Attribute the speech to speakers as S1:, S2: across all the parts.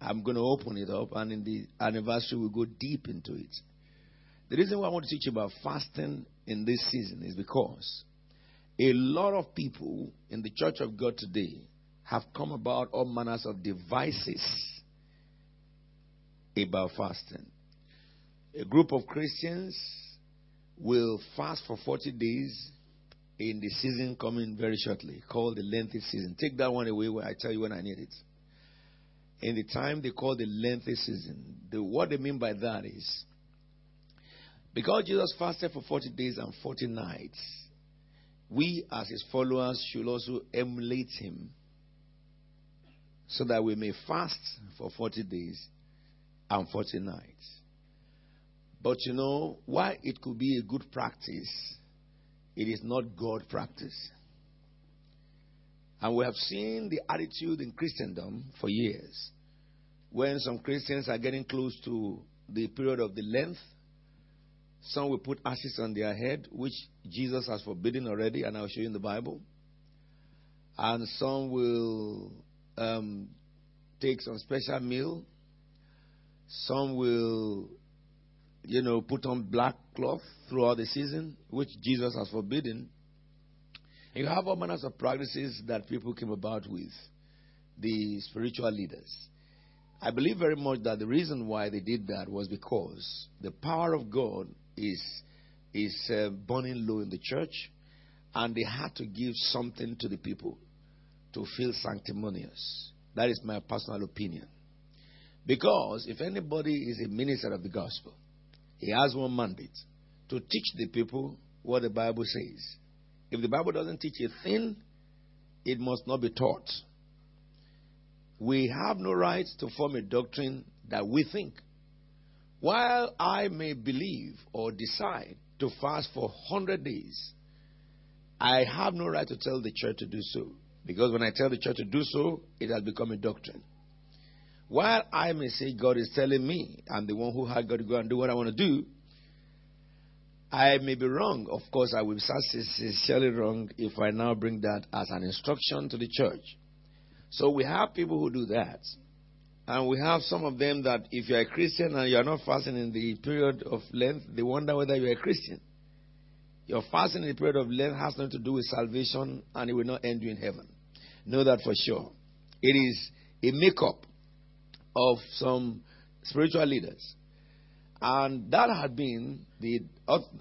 S1: I'm going to open it up, and in the anniversary, we'll go deep into it. The reason why I want to teach you about fasting in this season is because a lot of people in the church of God today have come about all manners of devices about fasting. A group of Christians will fast for 40 days in the season coming very shortly, called the Lenten season. Take that one away I tell you when I need it. In the time they call the Lenten season, the, what they mean by that is because Jesus fasted for 40 days and 40 nights, we as his followers should also emulate him so that we may fast for 40 days and 40 nights. But you know, why it could be a good practice, it is not God practice. And we have seen the attitude in Christendom for years. When some Christians are getting close to the period of the Lent, some will put ashes on their head, which Jesus has forbidden already, and I'll show you in the Bible. And some will um, take some special meal. Some will, you know, put on black cloth throughout the season, which Jesus has forbidden. You have all manners of practices that people came about with, the spiritual leaders. I believe very much that the reason why they did that was because the power of God is is uh, burning low in the church, and they had to give something to the people to feel sanctimonious. That is my personal opinion. Because if anybody is a minister of the gospel, he has one mandate to teach the people what the Bible says. If the Bible doesn't teach a thing, it must not be taught. We have no right to form a doctrine that we think. While I may believe or decide to fast for 100 days, I have no right to tell the church to do so. Because when I tell the church to do so, it has become a doctrine. While I may say God is telling me, I'm the one who had got to go and do what I want to do, I may be wrong. Of course, I will be sincerely wrong if I now bring that as an instruction to the church. So we have people who do that. And we have some of them that if you're a Christian and you're not fasting in the period of Lent, they wonder whether you're a Christian. Your fasting in the period of Lent has nothing to do with salvation and it will not end you in heaven. Know that for sure. It is a makeup of some spiritual leaders. And that had been the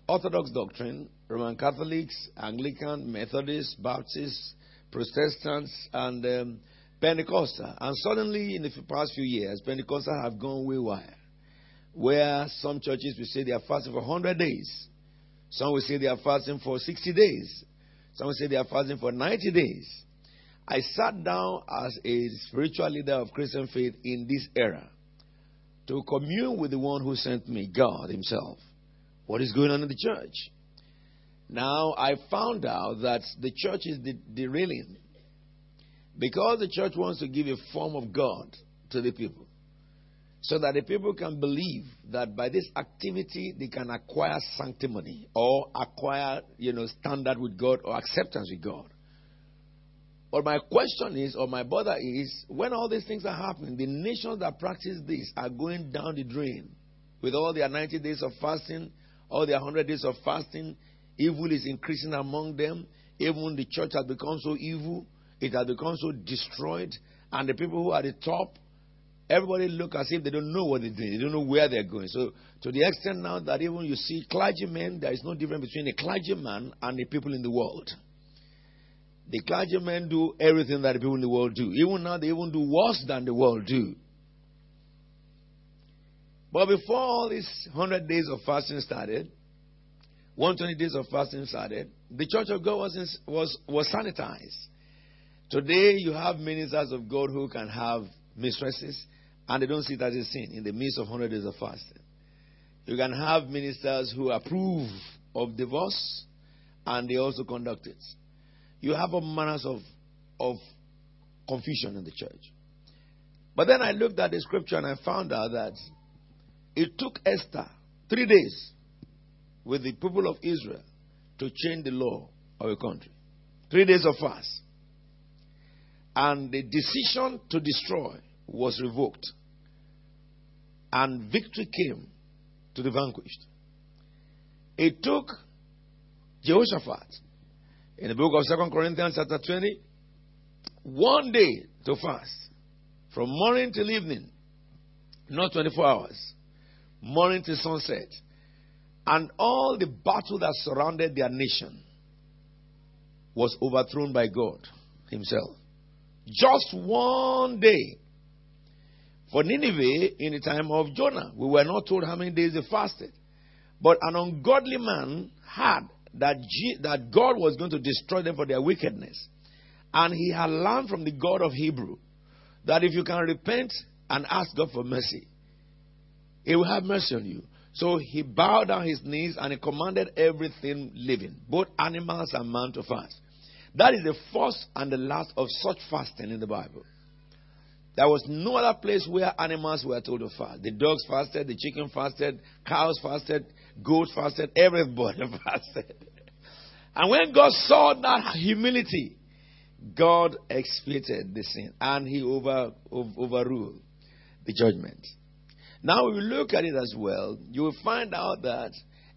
S1: Orthodox doctrine, Roman Catholics, Anglican, Methodists, Baptists, Protestants, and um, Pentecostal. And suddenly, in the past few years, Pentecostal have gone wayward. Where some churches will say they are fasting for 100 days. Some will say they are fasting for 60 days. Some will say they are fasting for 90 days. I sat down as a spiritual leader of Christian faith in this era to commune with the one who sent me, God Himself. What is going on in the church? Now, I found out that the church is derailing because the church wants to give a form of God to the people. So that the people can believe that by this activity they can acquire sanctimony or acquire, you know, standard with God or acceptance with God. But my question is, or my bother is, when all these things are happening, the nations that practice this are going down the drain. With all their 90 days of fasting, all their 100 days of fasting, evil is increasing among them. Even the church has become so evil it has become so destroyed, and the people who are at the top, everybody look as if they don't know what they're doing. They don't know where they're going. So, to the extent now that even you see clergymen, there is no difference between a clergyman and the people in the world. The clergymen do everything that the people in the world do. Even now, they even do worse than the world do. But before all these 100 days of fasting started, 120 days of fasting started, the church of God was, was, was sanitized. Today, you have ministers of God who can have mistresses, and they don't see that as a sin in the midst of 100 days of fasting. You can have ministers who approve of divorce, and they also conduct it. You have all manners of, of confusion in the church. But then I looked at the scripture and I found out that it took Esther three days with the people of Israel to change the law of a country. Three days of fast and the decision to destroy was revoked and victory came to the vanquished. It took Jehoshaphat in the book of Second Corinthians, chapter 20, one day to fast from morning till evening, not 24 hours, morning till sunset, and all the battle that surrounded their nation was overthrown by God Himself. Just one day. For Nineveh, in the time of Jonah, we were not told how many days they fasted. But an ungodly man had that, G- that God was going to destroy them for their wickedness. And he had learned from the God of Hebrew that if you can repent and ask God for mercy, He will have mercy on you. So he bowed down his knees and he commanded everything living, both animals and man, to fast. That is the first and the last of such fasting in the Bible. There was no other place where animals were told to fast. The dogs fasted, the chicken fasted, cows fasted, goats fasted, everybody fasted. And when God saw that humility, God expiated the sin and he over, over, overruled the judgment. Now, if you look at it as well, you will find out that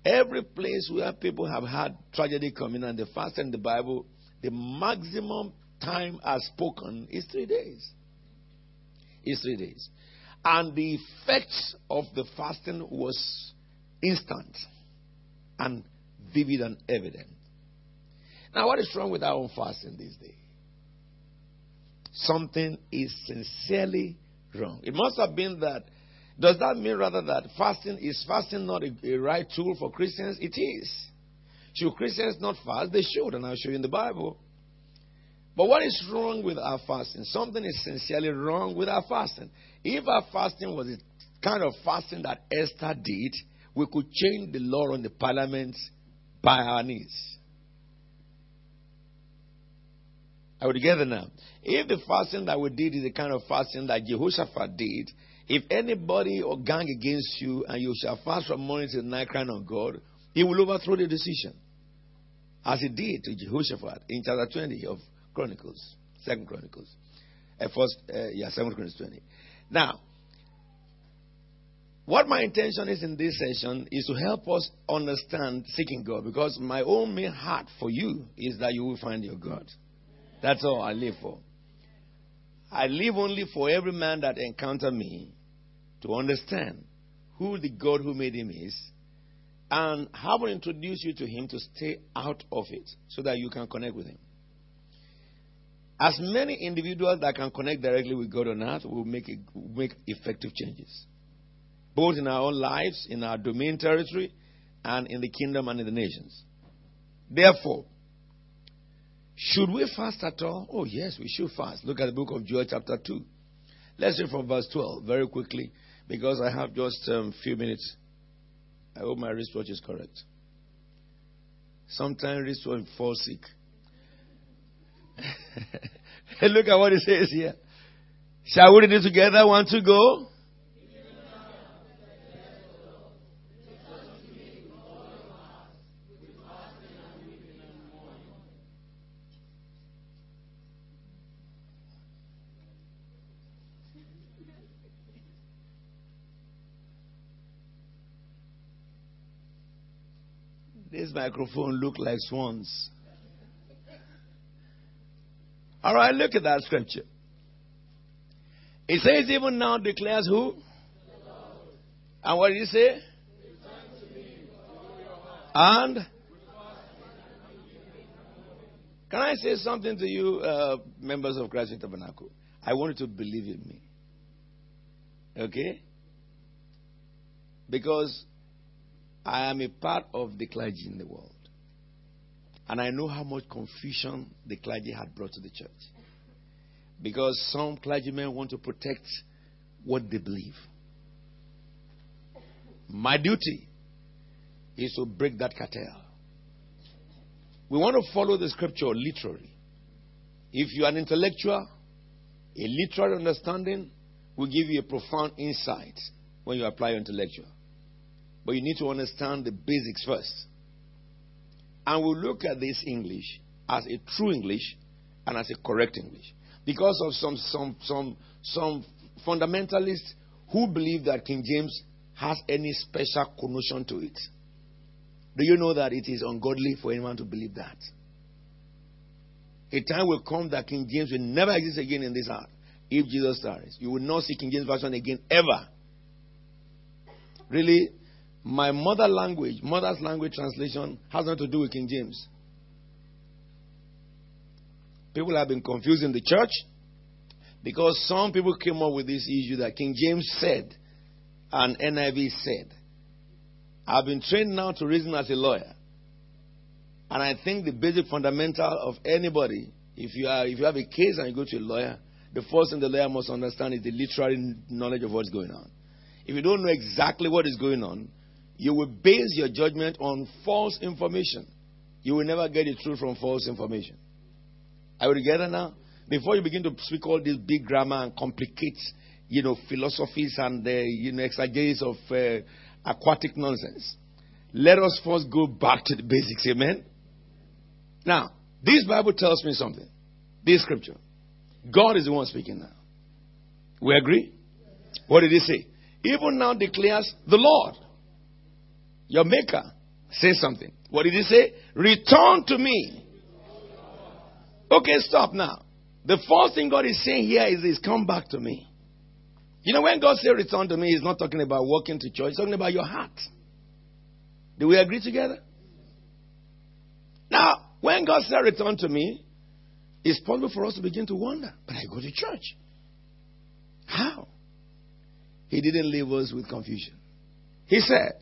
S1: every place where people have had tragedy coming and they fast in the Bible, the maximum time as spoken is three days. Is three days. And the effects of the fasting was instant and vivid and evident. Now, what is wrong with our own fasting these days? Something is sincerely wrong. It must have been that. Does that mean rather that fasting is fasting not a, a right tool for Christians? It is. Should Christians not fast? They should, and I'll show you in the Bible. But what is wrong with our fasting? Something is sincerely wrong with our fasting. If our fasting was the kind of fasting that Esther did, we could change the law on the parliament by our knees. Are we together now? If the fasting that we did is the kind of fasting that Jehoshaphat did, if anybody or gang against you and you shall fast from morning till night crying on God, he will overthrow the decision. As he did to Jehoshaphat in chapter 20 of Chronicles, Second Chronicles. Uh, first, uh, yeah, Second Chronicles 20. Now, what my intention is in this session is to help us understand seeking God because my main heart for you is that you will find your God. That's all I live for. I live only for every man that encounter me to understand who the God who made him is and how to introduce you to him to stay out of it so that you can connect with him. As many individuals that can connect directly with God on earth will make, make effective changes, both in our own lives, in our domain territory, and in the kingdom and in the nations. Therefore, should we fast at all? Oh, yes, we should fast. Look at the book of Joel, chapter 2. Let's read from verse 12 very quickly because I have just a um, few minutes. I hope my wristwatch is correct. Sometimes wristwatch falls sick. Look at what it says here. Shall we read it together? One to go? This microphone look like swans. All right, look at that scripture. It says, even now declares who? And what did he say? And can I say something to you, uh, members of Christ Tabernacle? I want you to believe in me. Okay? Because I am a part of the clergy in the world. And I know how much confusion the clergy had brought to the church. Because some clergymen want to protect what they believe. My duty is to break that cartel. We want to follow the scripture literally. If you are an intellectual, a literal understanding will give you a profound insight when you apply your intellectual. But you need to understand the basics first. And we'll look at this English as a true English and as a correct English. Because of some, some, some, some fundamentalists who believe that King James has any special connotation to it. Do you know that it is ungodly for anyone to believe that? A time will come that King James will never exist again in this earth if Jesus dies. You will not see King James Version again ever. Really, my mother language, mother's language translation has nothing to do with King James. People have been confused in the church because some people came up with this issue that King James said and NIV said. I've been trained now to reason as a lawyer. And I think the basic fundamental of anybody, if you, are, if you have a case and you go to a lawyer, the first thing the lawyer must understand is the literary knowledge of what's going on. If you don't know exactly what is going on, you will base your judgment on false information. You will never get it true from false information. Are we together now? Before you begin to speak all this big grammar and complicate, you know, philosophies and you know exageres of uh, aquatic nonsense, let us first go back to the basics. Amen. Now, this Bible tells me something. This scripture. God is the one speaking now. We agree? What did he say? Even now declares the Lord, your maker, say something. What did he say? Return to me. Okay, stop now. The first thing God is saying here is this come back to me. You know, when God says return to me, He's not talking about walking to church, He's talking about your heart. Do we agree together? Now, when God said, Return to me, it's possible for us to begin to wonder, but I go to church. How? He didn't leave us with confusion. He said,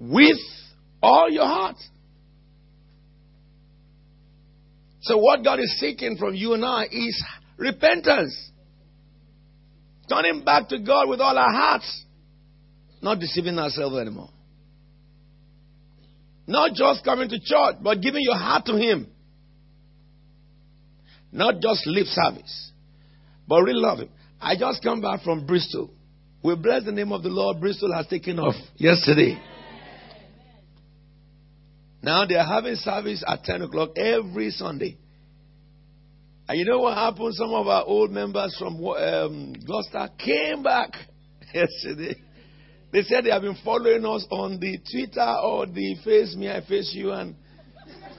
S1: With all your heart. So, what God is seeking from you and I is repentance. Turning back to God with all our hearts. Not deceiving ourselves anymore. Not just coming to church, but giving your heart to Him. Not just lip service, but really love Him. I just come back from Bristol. We bless the name of the Lord. Bristol has taken off yesterday. Now they are having service at 10 o'clock every Sunday. And you know what happened? Some of our old members from um, Gloucester came back yesterday. They said they have been following us on the Twitter or the Face Me, I Face You, and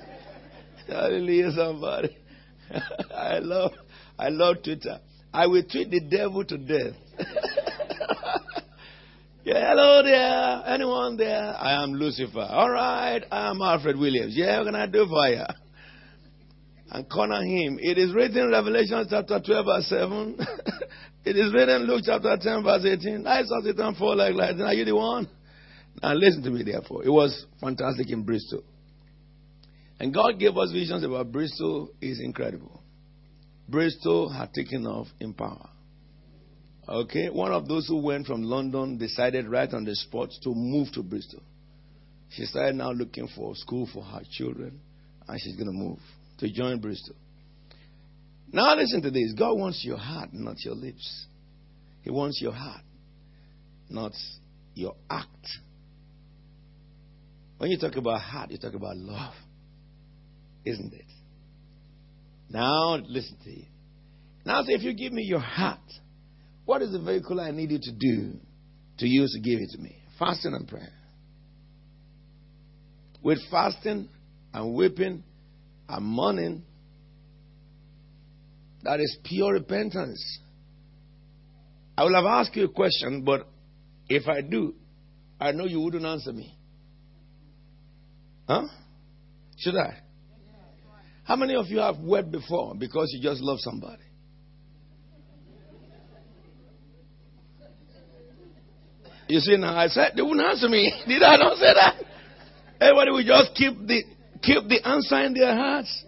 S1: hallelujah, somebody. I love, I love Twitter. I will tweet the devil to death. Yeah, hello there. Anyone there? I am Lucifer. All right, I am Alfred Williams. Yeah, what can I do for you? And corner him. It is written Revelation chapter 12, verse 7. It is written Luke chapter 10, verse 18. I saw Satan fall like lightning. Are you the one? Now listen to me, therefore. It was fantastic in Bristol. And God gave us visions about Bristol is incredible. Bristol had taken off in power. Okay? One of those who went from London decided right on the spot to move to Bristol. She started now looking for a school for her children, and she's going to move to join Bristol. Now listen to this. God wants your heart, not your lips. He wants your heart, not your act. When you talk about heart, you talk about love. Isn't it? Now listen to it. Now say if you give me your heart, what is the vehicle I need you to do to use to give it to me? Fasting and prayer. With fasting and weeping and mourning, that is pure repentance. I will have asked you a question, but if I do, I know you wouldn't answer me. Huh? Should I? How many of you have wept before because you just love somebody? You see now, I said they wouldn't answer me. Did I not say that? Everybody will just keep the keep the answer in their hearts.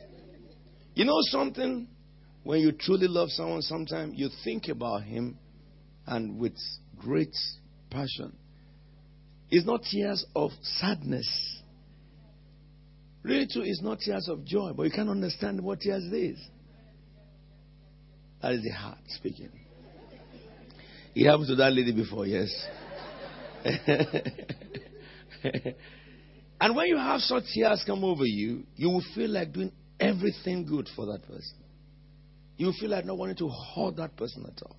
S1: You know something? When you truly love someone, sometimes you think about him and with great passion. It's not tears of sadness. Really, too, it's not tears of joy, but you can't understand what tears is. That is the heart speaking. It happened to that lady before, yes. And when you have such tears come over you, you will feel like doing everything good for that person you will feel like not wanting to hurt that person at all.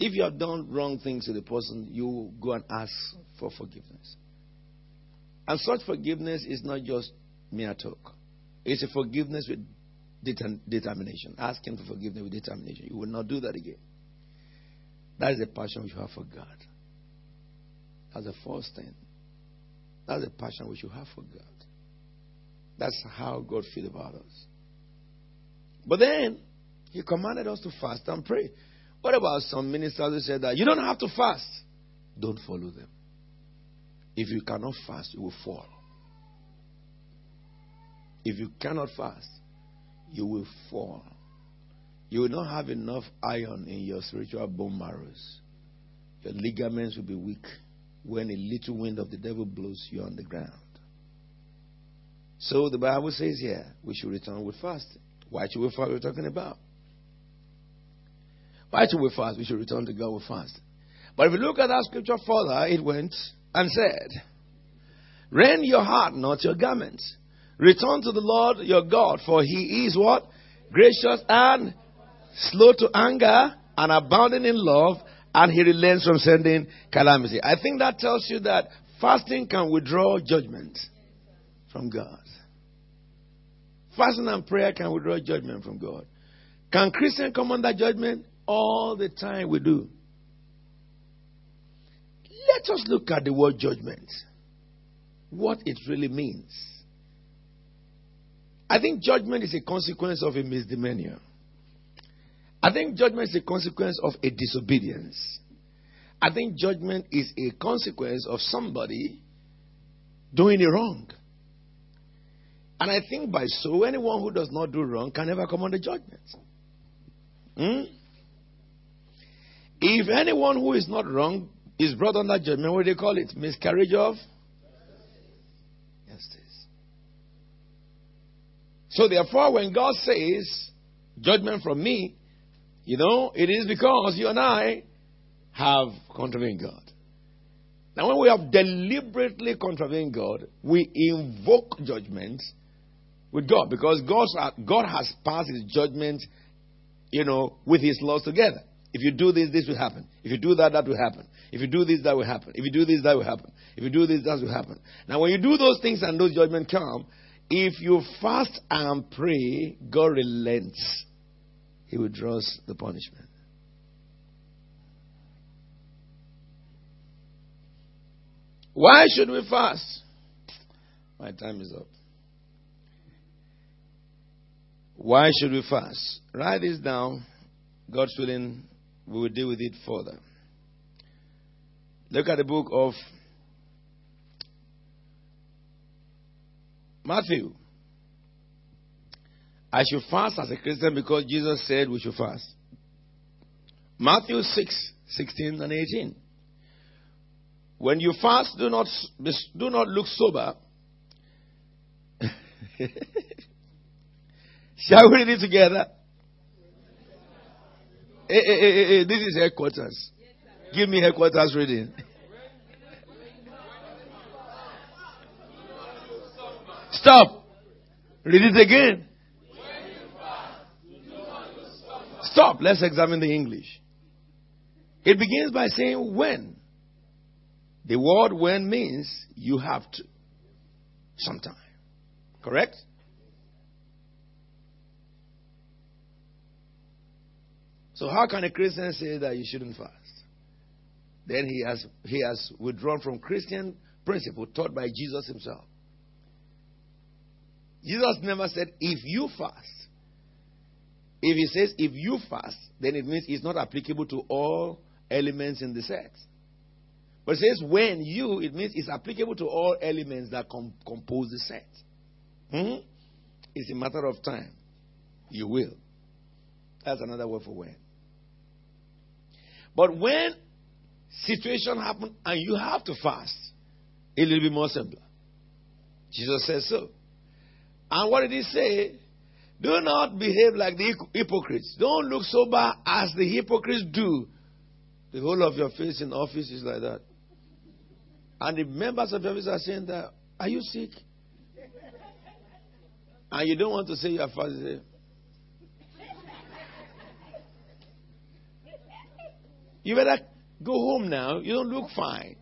S1: If you have done wrong things to the person, you go and ask for forgiveness. And such forgiveness is not just mere talk, it's a forgiveness with determination. Ask Him for forgiveness with determination. You will not do that again. That is the passion should have for God. That's the first thing. That's the passion we should have for God. That's how God feels about us. But then, He commanded us to fast and pray. What about some ministers who said that you don't have to fast? Don't follow them. If you cannot fast, you will fall. If you cannot fast, you will fall. You will not have enough iron in your spiritual bone marrows. Your ligaments will be weak when a little wind of the devil blows you on the ground. So the Bible says here we should return with fasting. Why should we fast? We're talking about. Why should we fast? We should return to God with fasting. But if you look at that scripture further, it went and said, Rend your heart, not your garments. Return to the Lord your God, for he is what? Gracious and slow to anger and abounding in love, and he relents from sending calamity. I think that tells you that fasting can withdraw judgment from God. Fasting and prayer can withdraw judgment from God. Can Christians come under judgment? All the time we do. Let us look at the word judgment. What it really means. I think judgment is a consequence of a misdemeanor. I think judgment is a consequence of a disobedience. I think judgment is a consequence of somebody doing it wrong. And I think by so, anyone who does not do wrong can never come under judgment. Hmm? If anyone who is not wrong is brought under judgment, what do they call it? Miscarriage of justice. So therefore, when God says judgment from me, you know, it is because you and I have contravened God. Now, when we have deliberately contravened God, we invoke judgment with God because uh, God has passed his judgment, you know, with his laws together. If you do this, this will happen. If you do that, that will happen. If you do this, that will happen. If you do this, that will happen. If you do this, that will happen. Now, when you do those things and those judgments come, if you fast and pray, God relents. He withdraws the punishment. Why should we fast? My time is up. Why should we fast? Write this down. God's willing, we will deal with it further. Look at the book of Matthew. I should fast as a Christian because Jesus said we should fast. Matthew 6, 16 and 18. When you fast, do not, do not look sober. Shall we read it together? Hey, hey, hey, hey, this is headquarters. Give me headquarters reading. Stop. Read it again. Stop. Let's examine the English. It begins by saying when. The word when means you have to. Sometime. Correct? So how can a Christian say that you shouldn't fast? Then he has he has withdrawn from Christian principle taught by Jesus himself. Jesus never said if you fast. If he says if you fast, then it means it's not applicable to all elements in the set. But it says when you, it means it's applicable to all elements that com- compose the set. Hmm? It's a matter of time. You will. That's another word for when. But when situation happen and you have to fast, it will be more simpler. Jesus says so. And what did he say? Do not behave like the hypocrites. Don't look sober as the hypocrites do. The whole of your face in office is like that. And the members of the office are saying that, are you sick? And you don't want to say you are fasting. You better go home now. You don't look fine.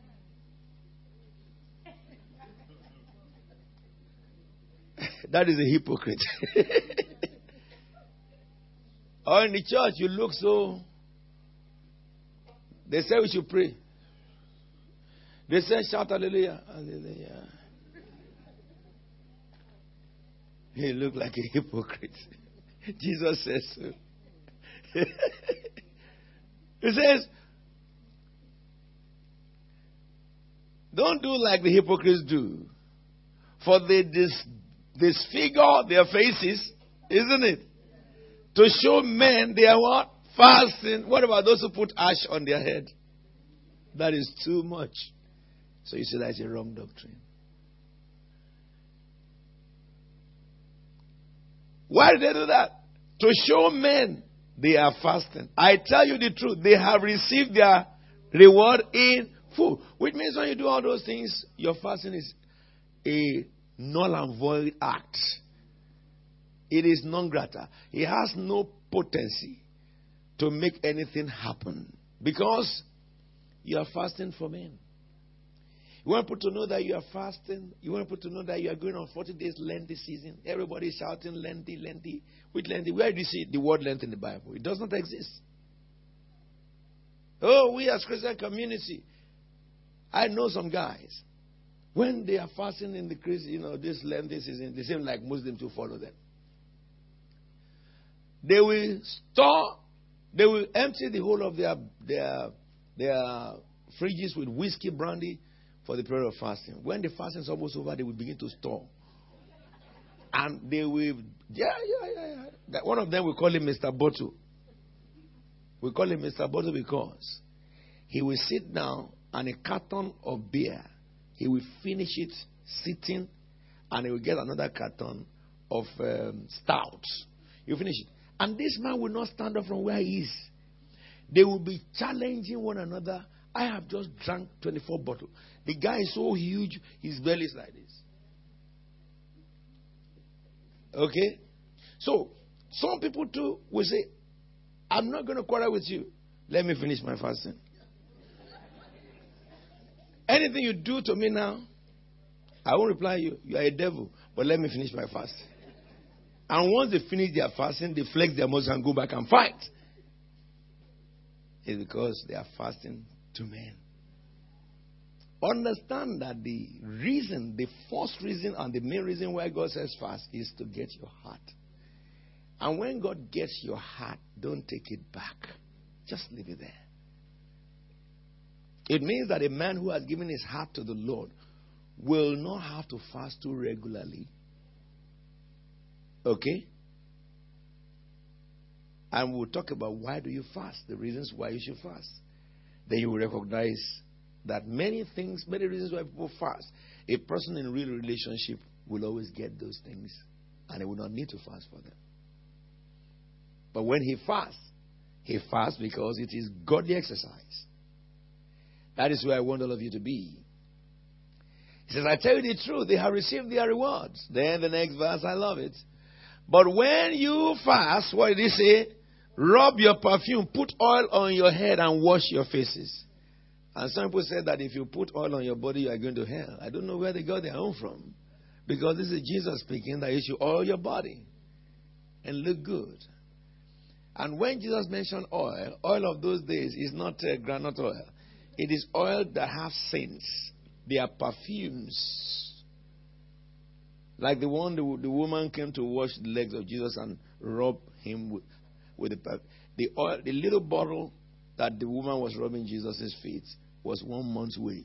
S1: That is a hypocrite. or in the church, you look so. They say we should pray. They say shout hallelujah. Hallelujah. He look like a hypocrite. Jesus says so. he says, Don't do like the hypocrites do. For they dis- disfigure their faces, isn't it? To show men they are what? Fasting. What about those who put ash on their head? That is too much. So you see, that's a wrong doctrine. Why did they do that? To show men they are fasting. I tell you the truth, they have received their reward in full. Which means when you do all those things, your fasting is a null and void act. It is non grata. It has no potency to make anything happen because you are fasting for men. You want people to know that you are fasting. You want people to know that you are going on 40 days Lenten season. Everybody is shouting Lenten, Lenten. With Lenten, where do you see the word Lent in the Bible? It does not exist. Oh, we as Christian community. I know some guys. When they are fasting in the Christ, you know, this Lenten season, they seem like Muslims to follow them. They will store, they will empty the whole of their their their fridges with whiskey, brandy, for the period of fasting. When the fasting is almost over, they will begin to store. And they will, yeah, yeah, yeah, yeah. One of them we call him Mr. Bottle. We call him Mr. Bottle because he will sit down and a carton of beer, he will finish it sitting, and he will get another carton of um, stout. You finish it. And this man will not stand up from where he is. They will be challenging one another. I have just drank 24 bottles. The guy is so huge, his belly is like this. Okay? So, some people too will say, I'm not going to quarrel with you. Let me finish my fasting. Anything you do to me now, I won't reply you. You are a devil. But let me finish my fast. And once they finish their fasting, they flex their muscles and go back and fight. It's because they are fasting to men. Understand that the reason, the first reason, and the main reason why God says fast is to get your heart. And when God gets your heart, don't take it back. Just leave it there. It means that a man who has given his heart to the Lord will not have to fast too regularly. Okay? And we'll talk about why do you fast, the reasons why you should fast. Then you will recognize that many things, many reasons why people fast. A person in real relationship will always get those things and he will not need to fast for them. But when he fasts, he fasts because it is godly exercise. That is where I want all of you to be. He says, I tell you the truth, they have received their rewards. Then the next verse, I love it. But when you fast, what did he say? Rub your perfume, put oil on your head, and wash your faces. And some people said that if you put oil on your body, you are going to hell. I don't know where they got their own from. Because this is Jesus speaking that you should oil your body and look good. And when Jesus mentioned oil, oil of those days is not uh, granite oil. It is oil that has scents. They are perfumes. Like the one the, the woman came to wash the legs of Jesus and rub him with, with the, the oil, the little bottle that the woman was rubbing Jesus' feet was one month's wage.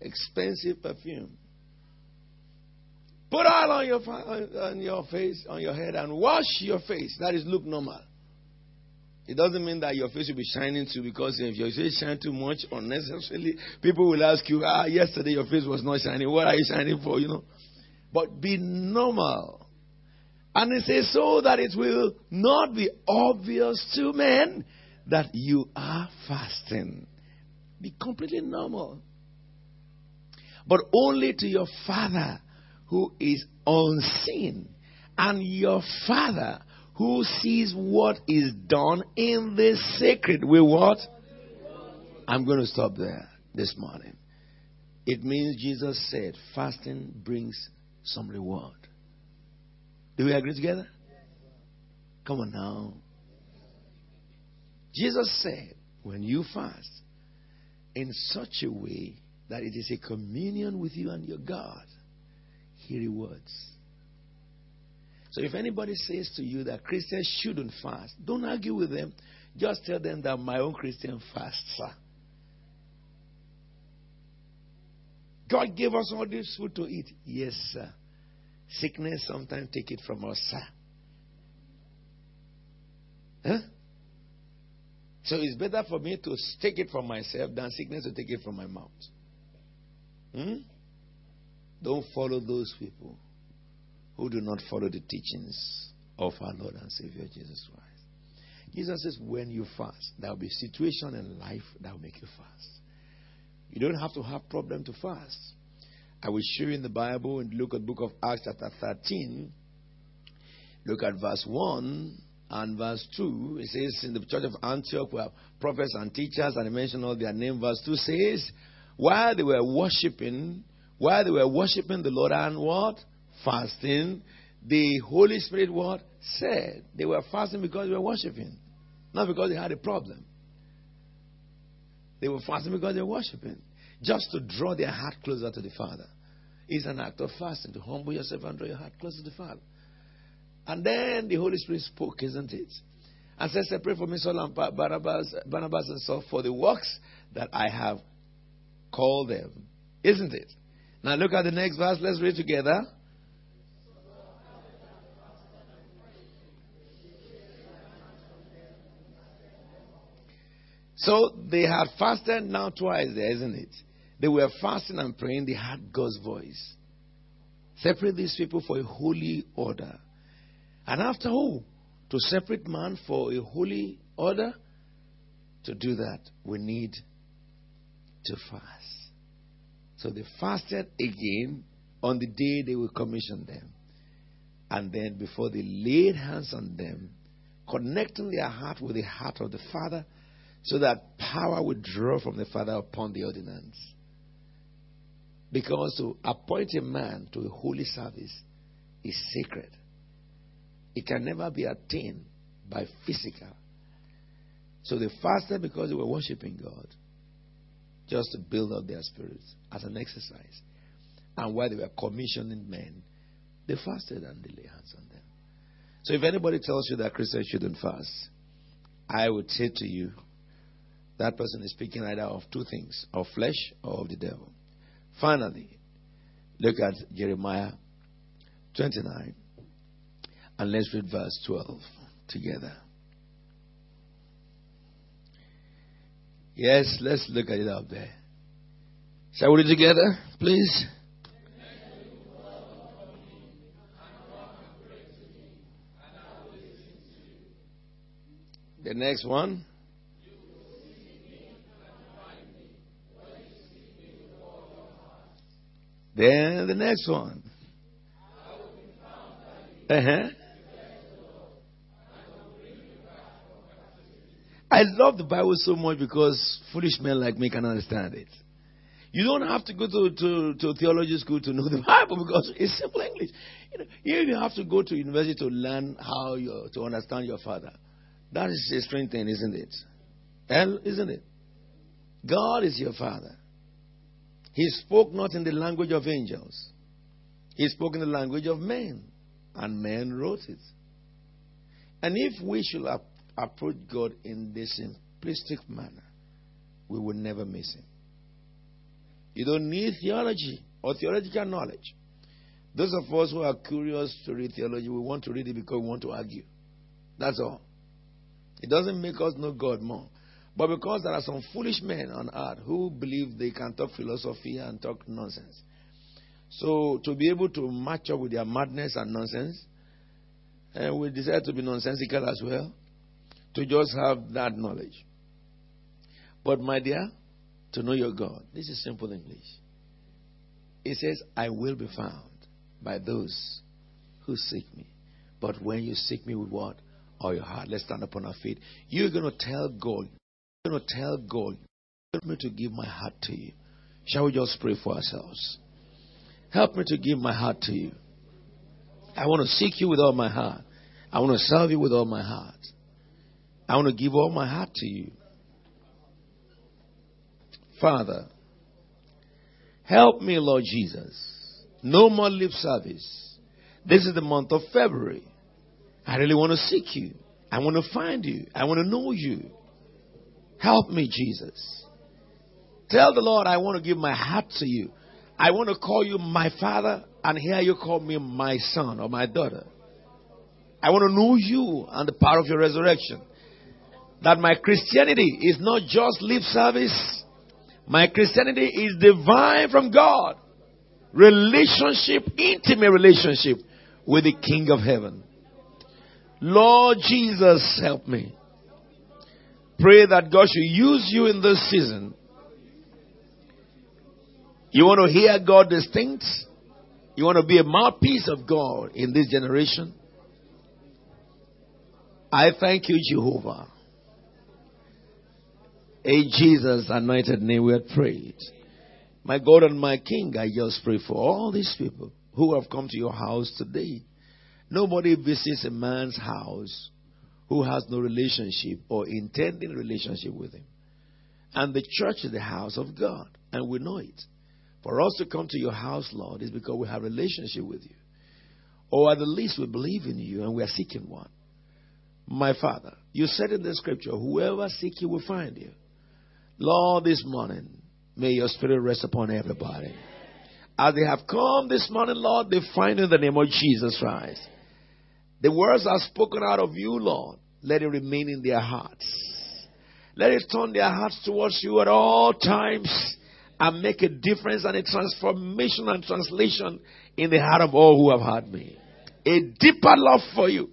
S1: Expensive perfume. Put oil on your, on your face, on your head, and wash your face. That is look normal. It doesn't mean that your face will be shining too, because if your face shines too much unnecessarily, people will ask you, ah, yesterday your face was not shining. What are you shining for? You know. But be normal. And it says so that it will not be obvious to men that you are fasting. Be completely normal. But only to your Father who is unseen. And your Father who sees what is done in the secret. With what? I'm going to stop there this morning. It means Jesus said fasting brings some reward. Do we agree together? Come on now. Jesus said, when you fast in such a way that it is a communion with you and your God, He rewards. So if anybody says to you that Christians shouldn't fast, don't argue with them. Just tell them that my own Christian fasts, sir. God gave us all this food to eat. Yes, sir. Sickness sometimes take it from us, sir. Huh? So it's better for me to take it from myself than sickness to take it from my mouth. Hmm? Don't follow those people who do not follow the teachings of our Lord and Savior Jesus Christ. Jesus says, when you fast, there will be a situation in life that will make you fast. You don't have to have problem to fast. I will show you in the Bible and look at book of Acts chapter 13. Look at verse 1 and verse 2. It says in the church of Antioch were prophets and teachers, and I mention all their name. Verse 2 says, while they were worshiping, while they were worshiping the Lord and what? Fasting, the Holy Spirit what? Said. They were fasting because they were worshiping, not because they had a problem. They were fasting because they were worshiping, just to draw their heart closer to the Father. It's an act of fasting to humble yourself and draw your heart closer to the Father. And then the Holy Spirit spoke, isn't it? And said, Separate for me Saul and Barnabas, and Saul for the works that I have called them. Isn't it? Now look at the next verse. Let's read together. So they had fasted now twice there, isn't it? They were fasting and praying. They had God's voice. Separate these people for a holy order. And after all, to separate man for a holy order, to do that, we need to fast. So they fasted again on the day they will commission them. And then before they laid hands on them, connecting their heart with the heart of the Father, so that power would draw from the Father upon the ordinance. Because to appoint a man to a holy service is sacred. It can never be attained by physical. So they fasted because they were worshiping God, just to build up their spirits as an exercise. And while they were commissioning men, they fasted and they lay hands on them. So if anybody tells you that Christians shouldn't fast, I would say to you, that person is speaking either of two things, of flesh or of the devil. Finally, look at Jeremiah 29 and let's read verse 12 together. Yes, let's look at it up there. Shall we read together, please? The next one. Then the next one. Uh huh. I love the Bible so much because foolish men like me can understand it. You don't have to go to, to, to theology school to know the Bible because it's simple English. You, know, you even have to go to university to learn how you, to understand your father. That is a strange thing, isn't it? And isn't it? God is your father. He spoke not in the language of angels. He spoke in the language of men, and men wrote it. And if we should ap- approach God in this simplistic manner, we will never miss Him. You don't need theology or theological knowledge. Those of us who are curious to read theology, we want to read it because we want to argue. That's all. It doesn't make us know God more. But because there are some foolish men on earth who believe they can talk philosophy and talk nonsense. So, to be able to match up with their madness and nonsense, and eh, we decide to be nonsensical as well, to just have that knowledge. But, my dear, to know your God, this is simple English. It says, I will be found by those who seek me. but when you seek me with what? All your heart. Let's stand upon our feet. You're going to tell God. Going to tell God, help me to give my heart to you. Shall we just pray for ourselves? Help me to give my heart to you. I want to seek you with all my heart. I want to serve you with all my heart. I want to give all my heart to you. Father, help me, Lord Jesus. No more lip service. This is the month of February. I really want to seek you. I want to find you. I want to know you. Help me, Jesus. Tell the Lord, I want to give my heart to you. I want to call you my father, and here you call me my son or my daughter. I want to know you and the power of your resurrection. That my Christianity is not just lip service, my Christianity is divine from God. Relationship, intimate relationship with the King of heaven. Lord Jesus, help me. Pray that God should use you in this season. You want to hear God distinct? You want to be a mouthpiece of God in this generation? I thank you, Jehovah. In Jesus' anointed name we have prayed. My God and my King, I just pray for all these people who have come to your house today. Nobody visits a man's house who has no relationship or intending relationship with him. And the church is the house of God, and we know it. For us to come to your house, Lord, is because we have relationship with you. Or at the least we believe in you and we are seeking one. My Father, you said in the scripture, whoever seek you will find you. Lord, this morning, may your spirit rest upon everybody. As they have come this morning, Lord, they find in the name of Jesus Christ. The words are spoken out of you, Lord. Let it remain in their hearts. Let it turn their hearts towards you at all times and make a difference and a transformation and translation in the heart of all who have heard me. A deeper love for you.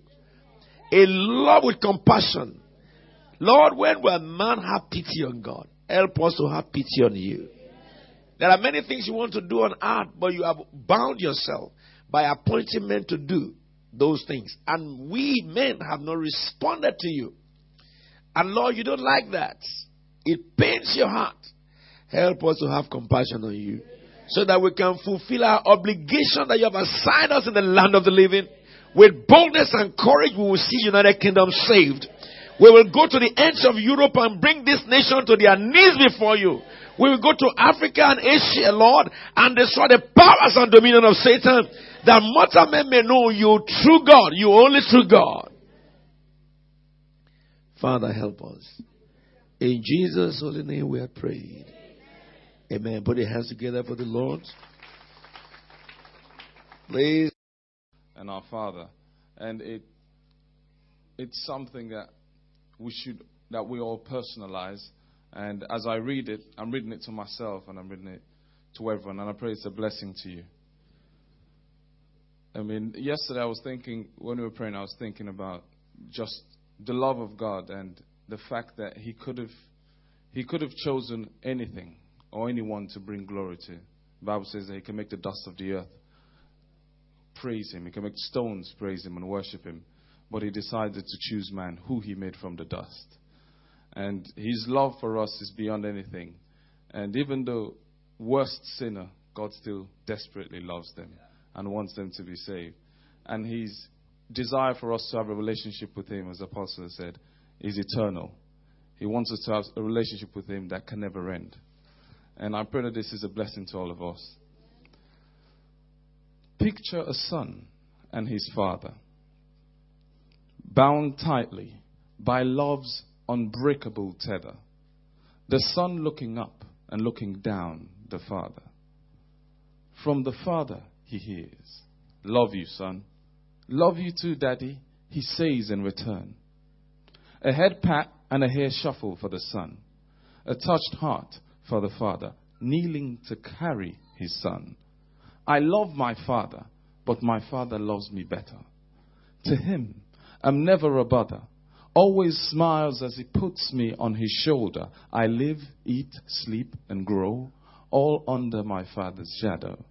S1: A love with compassion. Lord, when will man have pity on God? Help us to have pity on you. There are many things you want to do on earth, but you have bound yourself by appointing men to do those things. And we men have not responded to you. And Lord, you don't like that. It pains your heart. Help us to have compassion on you so that we can fulfill our obligation that you have assigned us in the land of the living. With boldness and courage, we will see United Kingdom saved. We will go to the ends of Europe and bring this nation to their knees before you. We will go to Africa and Asia, Lord, and destroy the powers and dominion of Satan, that mortal men may know you, true God, you only true God. Father, help us. In Jesus' holy name we have prayed. Amen. Put your hands together for the Lord. Please.
S2: And our Father. And it it's something that we should that we all personalize. And as I read it, I'm reading it to myself and I'm reading it to everyone, and I pray it's a blessing to you. I mean, yesterday I was thinking when we were praying, I was thinking about just the love of God and the fact that He could have He could have chosen anything or anyone to bring glory to. The Bible says that He can make the dust of the earth praise Him. He can make stones praise Him and worship Him but he decided to choose man, who he made from the dust. And his love for us is beyond anything. And even though worst sinner, God still desperately loves them and wants them to be saved. And his desire for us to have a relationship with him, as the apostle said, is eternal. He wants us to have a relationship with him that can never end. And I pray that this is a blessing to all of us. Picture a son and his father bound tightly by love's unbreakable tether. The son looking up and looking down the father. From the father he hears, Love you, son. Love you too, daddy, he says in return. A head pat and a hair shuffle for the son. A touched heart for the father, kneeling to carry his son. I love my father, but my father loves me better. To him, I'm never a bother. Always smiles as he puts me on his shoulder. I live, eat, sleep, and grow, all under my father's shadow.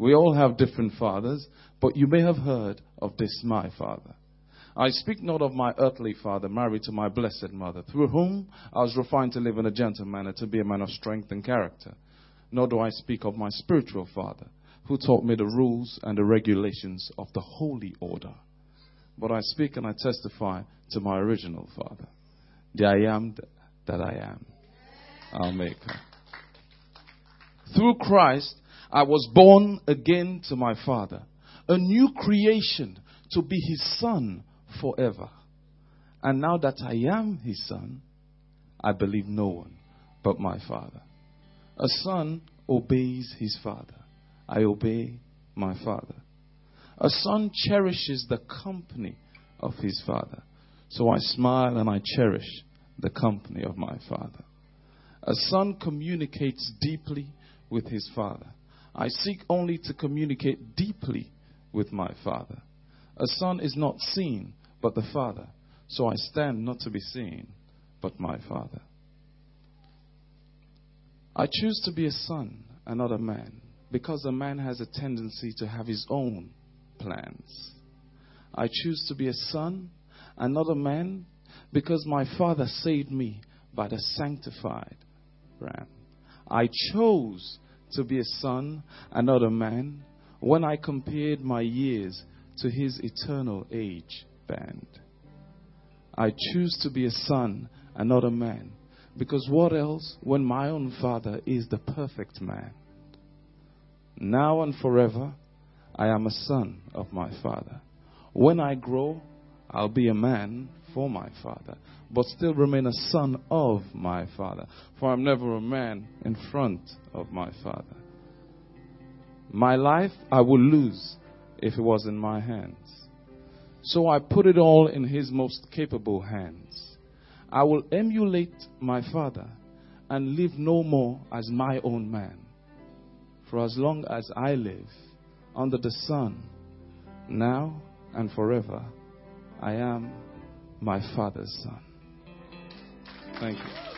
S2: We all have different fathers, but you may have heard of this my father. I speak not of my earthly father, married to my blessed mother, through whom I was refined to live in a gentle manner, to be a man of strength and character. Nor do I speak of my spiritual father, who taught me the rules and the regulations of the holy order. But I speak and I testify to my original father, the I am that I am, our Maker. Through Christ, I was born again to my Father, a new creation to be His Son forever. And now that I am His Son, I believe no one but my Father. A son obeys his father. I obey my father. A son cherishes the company of his father. So I smile and I cherish the company of my father. A son communicates deeply with his father. I seek only to communicate deeply with my father. A son is not seen, but the father. So I stand not to be seen, but my father. I choose to be a son and not a man because a man has a tendency to have his own plans. I choose to be a son and not a man because my father saved me by the sanctified ram. I chose to be a son and not a man when I compared my years to his eternal age band. I choose to be a son and not a man because what else when my own father is the perfect man? Now and forever, I am a son of my father. When I grow, I'll be a man for my father, but still remain a son of my father. For I'm never a man in front of my father. My life I would lose if it was in my hands. So I put it all in his most capable hands. I will emulate my father and live no more as my own man. For as long as I live under the sun, now and forever, I am my father's son. Thank you.